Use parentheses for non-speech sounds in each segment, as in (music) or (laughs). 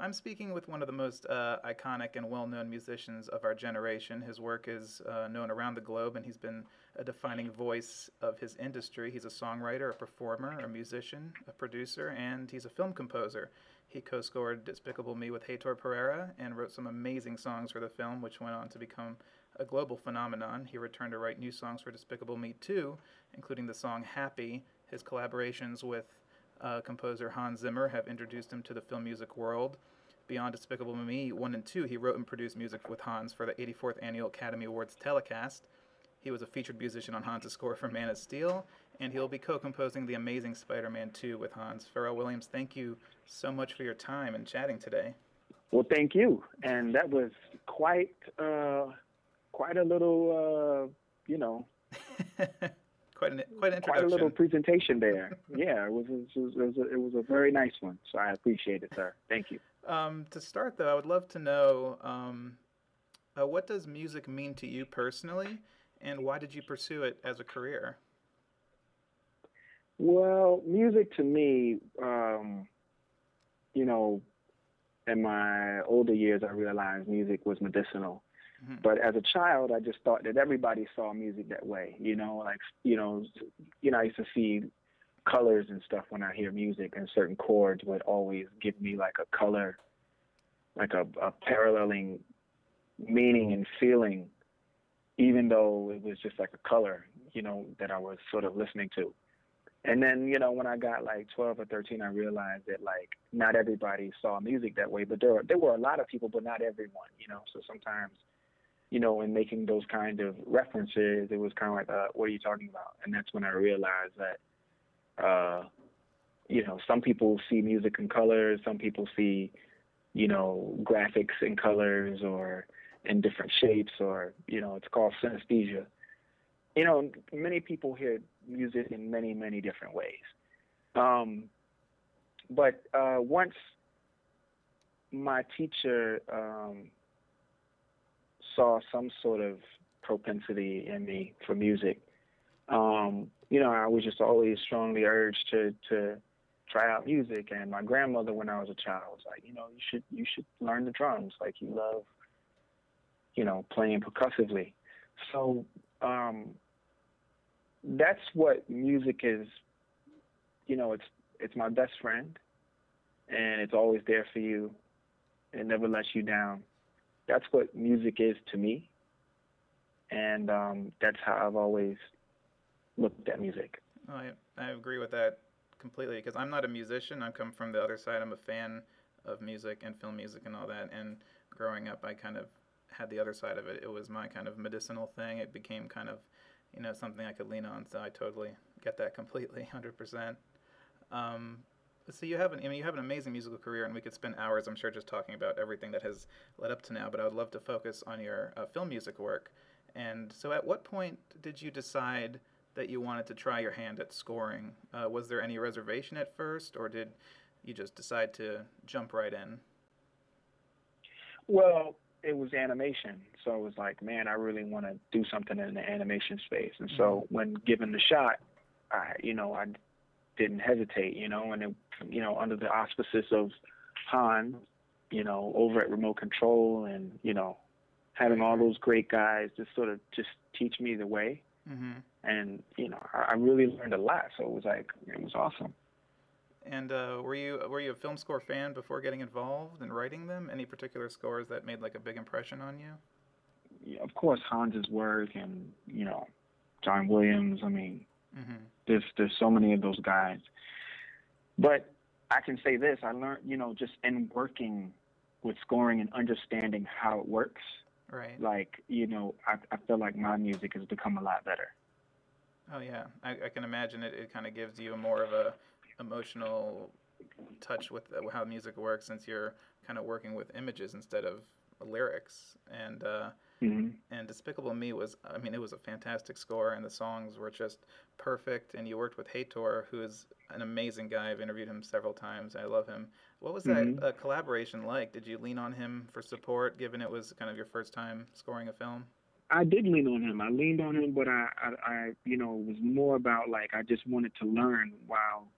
I'm speaking with one of the most uh, iconic and well known musicians of our generation. His work is uh, known around the globe, and he's been a defining voice of his industry. He's a songwriter, a performer, a musician, a producer, and he's a film composer. He co scored Despicable Me with Heitor Pereira and wrote some amazing songs for the film, which went on to become a global phenomenon. He returned to write new songs for Despicable Me 2, including the song Happy. His collaborations with uh, composer Hans Zimmer have introduced him to the film music world. Beyond Despicable Me 1 and 2, he wrote and produced music with Hans for the 84th Annual Academy Awards telecast. He was a featured musician on Hans' score for Man of Steel, and he'll be co composing the amazing Spider Man 2 with Hans. Pharrell Williams, thank you so much for your time and chatting today. Well, thank you. And that was quite, uh, quite a little, uh, you know, (laughs) quite an quite an quite a little presentation there. (laughs) yeah, it was it was, it was, a, it was a very nice one. So I appreciate it, sir. Thank you. Um, to start though, I would love to know um, uh, what does music mean to you personally, and why did you pursue it as a career? Well, music to me, um, you know, in my older years, I realized music was medicinal. Mm-hmm. But as a child, I just thought that everybody saw music that way. You know, like you know, you know, I used to see colors and stuff when I hear music, and certain chords would always give me like a color, like a, a paralleling meaning and feeling, even though it was just like a color, you know, that I was sort of listening to. And then, you know, when I got like 12 or 13, I realized that like not everybody saw music that way, but there were, there were a lot of people, but not everyone, you know. So sometimes you know, in making those kind of references, it was kind of like, uh, what are you talking about? And that's when I realized that, uh, you know, some people see music in colors, some people see, you know, graphics in colors or in different shapes, or, you know, it's called synesthesia. You know, many people hear music in many, many different ways. Um, but uh, once my teacher, um, saw some sort of propensity in me for music. Um, you know, I was just always strongly urged to to try out music. And my grandmother, when I was a child, was like, you know, you should you should learn the drums. Like you love, you know, playing percussively. So um, that's what music is. You know, it's it's my best friend, and it's always there for you. It never lets you down that's what music is to me, and um, that's how I've always looked at music. I I agree with that completely because I'm not a musician. I come from the other side. I'm a fan of music and film music and all that. And growing up, I kind of had the other side of it. It was my kind of medicinal thing. It became kind of, you know, something I could lean on. So I totally get that (laughs) completely, hundred um, percent. So you have an, I mean, you have an amazing musical career, and we could spend hours, I'm sure, just talking about everything that has led up to now. But I would love to focus on your uh, film music work. And so, at what point did you decide that you wanted to try your hand at scoring? Uh, was there any reservation at first, or did you just decide to jump right in? Well, it was animation, so it was like, man, I really want to do something in the animation space. And so, mm-hmm. when given the shot, I, you know, I didn't hesitate, you know, and it, you know, under the auspices of Han, you know, over at Remote Control, and you know, having all those great guys just sort of just teach me the way, mm-hmm. And you know, I, I really learned a lot. So it was like it was awesome. And uh, were you were you a film score fan before getting involved in writing them? Any particular scores that made like a big impression on you? Yeah, of course, Hans's work and you know, John Williams. I mean, Mm-hmm. There's there's so many of those guys, but I can say this: I learned, you know, just in working with scoring and understanding how it works. Right. Like you know, I I feel like my music has become a lot better. Oh yeah, I, I can imagine it. It kind of gives you a more of a emotional touch with how music works, since you're kind of working with images instead of lyrics. And uh, Mm-hmm. And Despicable Me was, I mean, it was a fantastic score, and the songs were just perfect. And you worked with Heitor, who is an amazing guy. I've interviewed him several times. I love him. What was that mm-hmm. uh, collaboration like? Did you lean on him for support, given it was kind of your first time scoring a film? I did lean on him. I leaned on him, but I, I, I you know, it was more about like I just wanted to learn while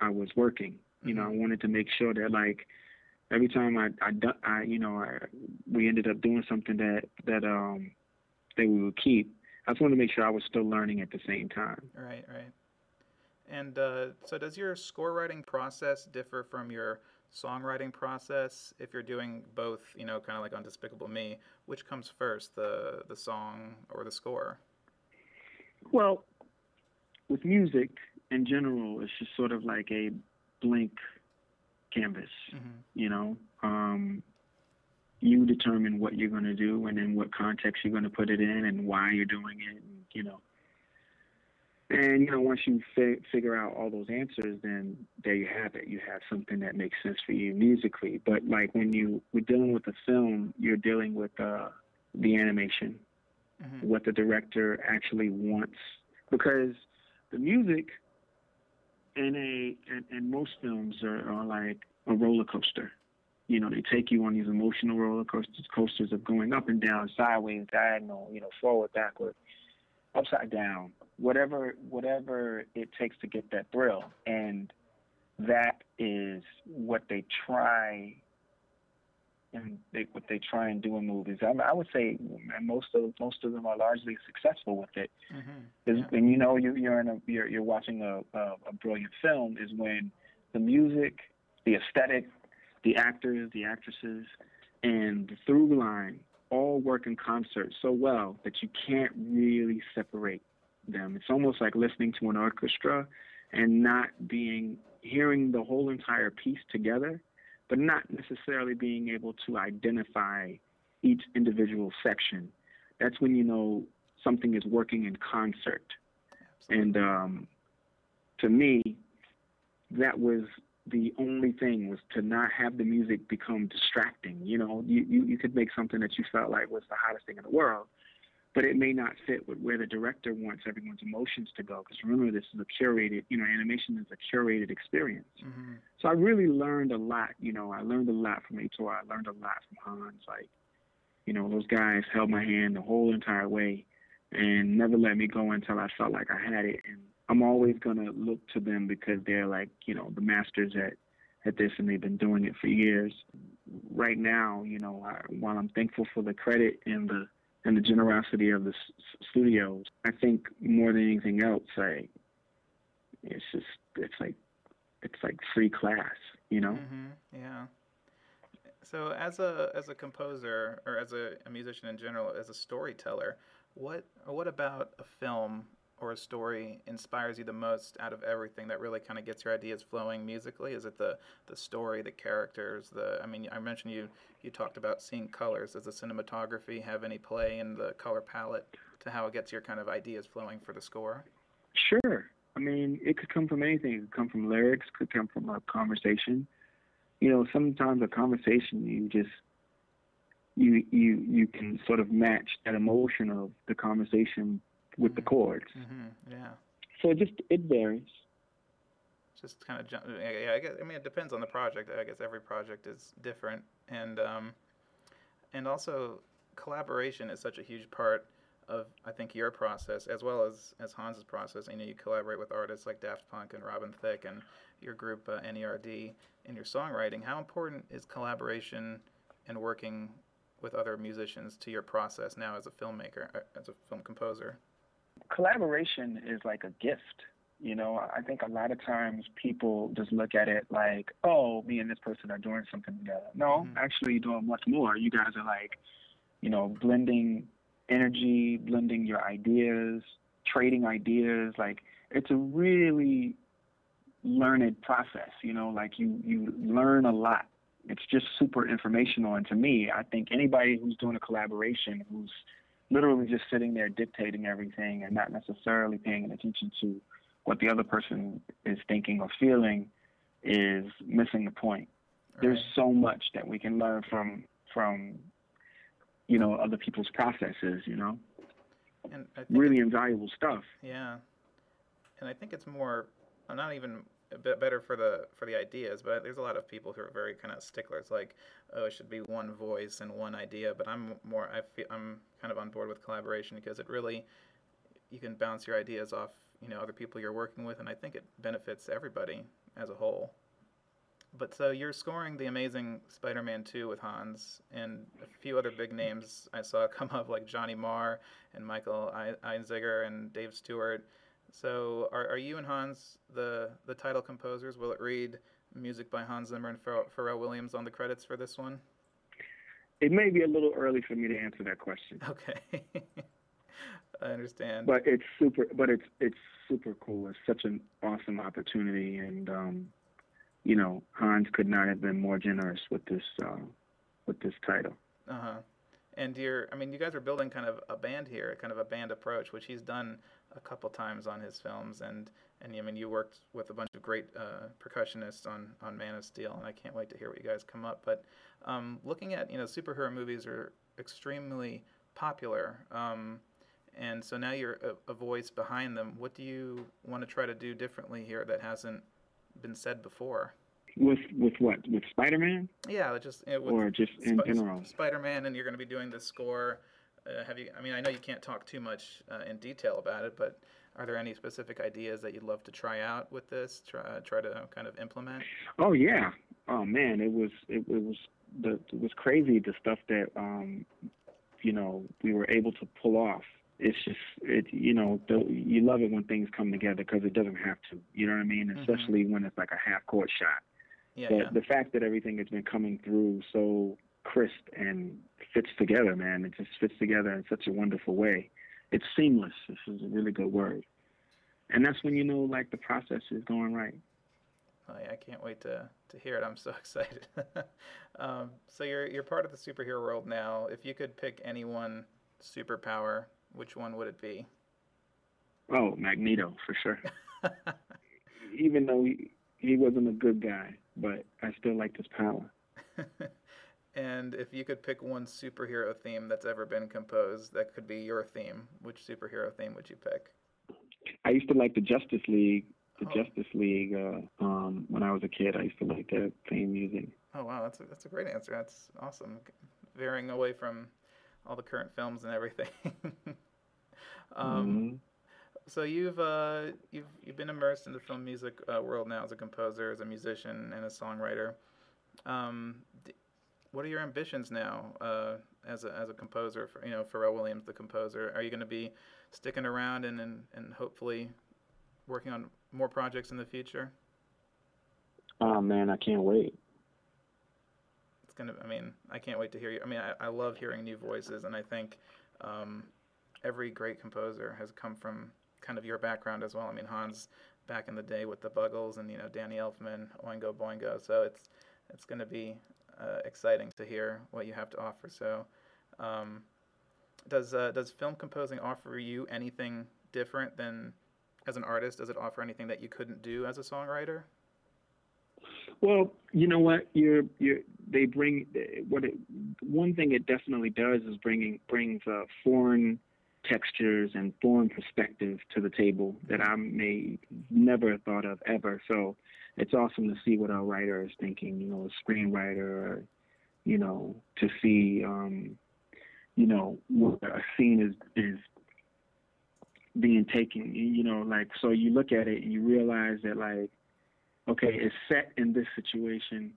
I was working. You mm-hmm. know, I wanted to make sure that like every time I I, I you know I, we ended up doing something that that um that we would keep. I just wanted to make sure I was still learning at the same time. Right, right. And uh, so, does your score writing process differ from your songwriting process? If you're doing both, you know, kind of like on Despicable Me, which comes first, the the song or the score? Well, with music in general, it's just sort of like a blank canvas. Mm-hmm. You know, um, you determine what you're going to do and in what context you're going to put it in and why you're doing it. And, you know, and you know, once you fi- figure out all those answers, then there you have it. You have something that makes sense for you musically. But like when you we're dealing with a film, you're dealing with uh, the animation, mm-hmm. what the director actually wants, because the music in a in, in most films are, are like a roller coaster. You know, they take you on these emotional roller coasters, coasters of going up and down, sideways, diagonal, you know, forward, backward, upside down, whatever whatever it takes to get that thrill. And that is what they try and they, what they try and do in movies. I, I would say most of most of them are largely successful with it. Mm-hmm. Yeah. And you know, you, you're in a you're, you're watching a, a, a brilliant film is when the music the aesthetic, the actors, the actresses, and the through line all work in concert so well that you can't really separate them. It's almost like listening to an orchestra and not being hearing the whole entire piece together, but not necessarily being able to identify each individual section. That's when you know something is working in concert. Absolutely. And um, to me, that was the only thing was to not have the music become distracting. You know, you, you, you could make something that you felt like was the hottest thing in the world, but it may not fit with where the director wants everyone's emotions to go. Because remember, this is a curated, you know, animation is a curated experience. Mm-hmm. So I really learned a lot. You know, I learned a lot from Heitor. I learned a lot from Hans. Like, you know, those guys held my hand the whole entire way and never let me go until I felt like I had it. And I'm always gonna look to them because they're like you know the masters at at this, and they've been doing it for years. Right now, you know, I, while I'm thankful for the credit and the and the generosity of the s- studios, I think more than anything else, I it's just it's like it's like free class, you know. Mm-hmm. Yeah. So as a as a composer or as a, a musician in general, as a storyteller, what what about a film or a story inspires you the most out of everything that really kind of gets your ideas flowing musically? Is it the the story, the characters, the I mean I mentioned you you talked about seeing colors. Does the cinematography have any play in the color palette to how it gets your kind of ideas flowing for the score? Sure. I mean, it could come from anything. It could come from lyrics, could come from a conversation. You know, sometimes a conversation you just you you you can sort of match that emotion of the conversation with the chords. Mm-hmm. Yeah. So it just it varies. Just kind of yeah. I guess I mean it depends on the project. I guess every project is different, and um, and also collaboration is such a huge part of I think your process as well as as Hans's process. You know, you collaborate with artists like Daft Punk and Robin Thicke and your group uh, NERD in your songwriting. How important is collaboration and working with other musicians to your process now as a filmmaker, uh, as a film composer? Collaboration is like a gift. You know, I think a lot of times people just look at it like, oh, me and this person are doing something together. No, mm-hmm. actually, you're doing much more. You guys are like, you know, blending energy, blending your ideas, trading ideas. Like, it's a really learned process. You know, like you you learn a lot. It's just super informational. And to me, I think anybody who's doing a collaboration, who's literally just sitting there dictating everything and not necessarily paying attention to what the other person is thinking or feeling is missing the point. Right. There's so much that we can learn from from you know other people's processes, you know. And really invaluable stuff. Yeah. And I think it's more not even a bit better for the for the ideas, but there's a lot of people who are very kind of sticklers, like oh, it should be one voice and one idea. But I'm more I feel I'm kind of on board with collaboration because it really you can bounce your ideas off you know other people you're working with, and I think it benefits everybody as a whole. but so you're scoring the amazing Spider-Man 2 with Hans and a few other big names I saw (laughs) come up like Johnny Marr and Michael Einziger and Dave Stewart. So are, are you and Hans the the title composers? Will it read music by Hans Zimmer and Pharrell Williams on the credits for this one? It may be a little early for me to answer that question. (laughs) Okay. (laughs) I understand. But it's super but it's it's super cool. It's such an awesome opportunity and um you know, Hans could not have been more generous with this uh, with this title. Uh huh. And you're, I mean, you guys are building kind of a band here, kind of a band approach, which he's done a couple times on his films, and and I mean, you worked with a bunch of great uh, percussionists on on Man of Steel, and I can't wait to hear what you guys come up. But um, looking at, you know, superhero movies are extremely popular. Um, and so now you're a, a voice behind them. What do you want to try to do differently here that hasn't been said before. With with what? With Spider Man? Yeah, just or just in Sp- general. Spider Man, and you're going to be doing the score. Uh, have you? I mean, I know you can't talk too much uh, in detail about it, but are there any specific ideas that you'd love to try out with this? Try try to kind of implement. Oh yeah. Oh man, it was it, it was the it was crazy the stuff that um you know we were able to pull off it's just it you know the, you love it when things come together because it doesn't have to you know what i mean mm-hmm. especially when it's like a half court shot yeah, but yeah. the fact that everything has been coming through so crisp and fits together man it just fits together in such a wonderful way it's seamless this is a really good word and that's when you know like the process is going right oh, yeah, I can't wait to, to hear it. I'm so (laughs) excited. (laughs) um, so you're you're part of the superhero world now. If you could pick any one superpower which one would it be? Oh, Magneto for sure. (laughs) Even though he he wasn't a good guy, but I still liked his power. And if you could pick one superhero theme that's ever been composed, that could be your theme. Which superhero theme would you pick? I used to like the Justice League. The oh. Justice League. Uh, um, when I was a kid, I used to like that theme music. Oh wow, that's a, that's a great answer. That's awesome. Veering away from all the current films and everything. (laughs) Um, mm-hmm. So you've uh, you've you've been immersed in the film music uh, world now as a composer, as a musician, and a songwriter. Um, what are your ambitions now uh, as a as a composer? For, you know, Pharrell Williams, the composer. Are you going to be sticking around and, and and hopefully working on more projects in the future? Oh man, I can't wait. It's gonna. I mean, I can't wait to hear you. I mean, I, I love hearing new voices, and I think um, every great composer has come from kind of your background as well. I mean, Hans back in the day with the Buggles and you know Danny Elfman, Oingo Boingo. So it's it's going to be uh, exciting to hear what you have to offer. So um, does uh, does film composing offer you anything different than as an artist? Does it offer anything that you couldn't do as a songwriter? Well, you know what? You're you're they bring what it one thing it definitely does is bringing brings a foreign textures and foreign perspective to the table that I may never have thought of ever. So it's awesome to see what a writer is thinking, you know, a screenwriter, you know, to see, um, you know, what a scene is is being taken. You know, like so you look at it and you realize that like, okay, it's set in this situation.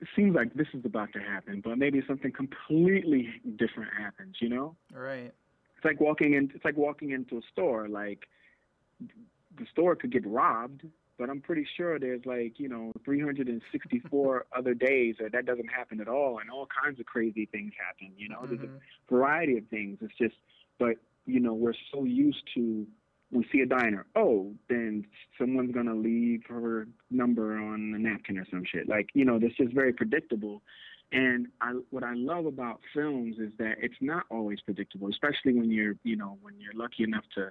It seems like this is about to happen, but maybe something completely different happens. You know? Right it's like walking in it's like walking into a store like the store could get robbed but i'm pretty sure there's like you know 364 (laughs) other days that that doesn't happen at all and all kinds of crazy things happen you know mm-hmm. there's a mm-hmm. variety of things it's just but you know we're so used to we see a diner oh then someone's going to leave her number on a napkin or some shit like you know that's just very predictable and I, what I love about films is that it's not always predictable, especially when you're, you know, when you're lucky enough to,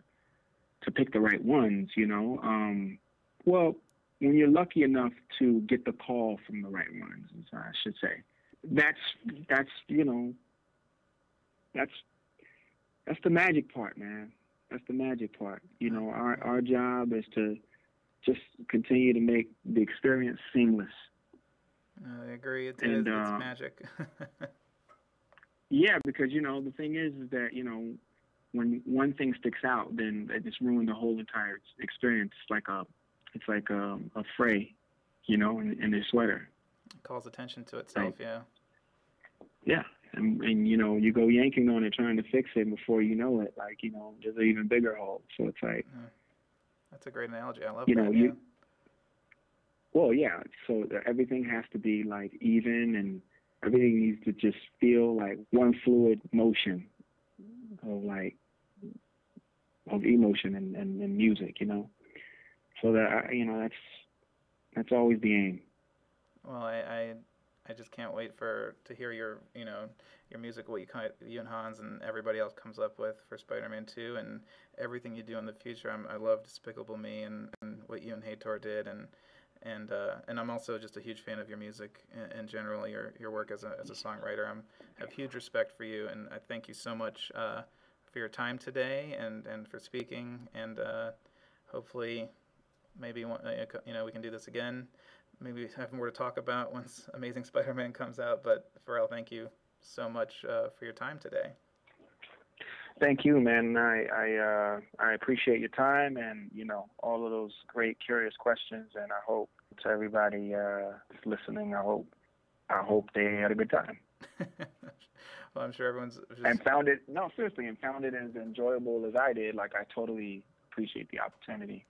to pick the right ones. You know, um, well, when you're lucky enough to get the call from the right ones, I should say, that's that's you know, that's that's the magic part, man. That's the magic part. You know, our our job is to just continue to make the experience seamless I agree. It and, is, uh, it's magic. (laughs) yeah, because you know the thing is, is that you know when one thing sticks out, then it just ruined the whole entire experience. It's like a, it's like a, a fray. you know, in, in his sweater. It calls attention to itself, right. yeah. Yeah, and, and you know, you go yanking on it, trying to fix it before you know it. Like you know, there's an even bigger hole. So it's like. Yeah. That's a great analogy. I love you that. Know, you, well, yeah. So everything has to be like even, and everything needs to just feel like one fluid motion of like of emotion and, and, and music, you know. So that you know that's that's always the aim. Well, I, I I just can't wait for to hear your you know your music, what you you and Hans and everybody else comes up with for Spider-Man 2, and everything you do in the future. I'm, I love Despicable Me and, and what you and Heitor did, and and uh, and I'm also just a huge fan of your music in, in general, your your work as a as a songwriter. I'm have huge respect for you, and I thank you so much uh, for your time today and and for speaking, and uh, hopefully maybe you know we can do this again maybe have more to talk about once (laughs) Amazing Spider-Man comes out. But Pharrell, thank you so much uh, for your time today. Thank you, man. I I, uh, I appreciate your time and you know all of those great, curious questions. And I hope to everybody uh, listening, I hope I hope they had a good time. (laughs) well, I'm sure everyone's just... and found it. No, seriously, and found it as enjoyable as I did. Like I totally appreciate the opportunity.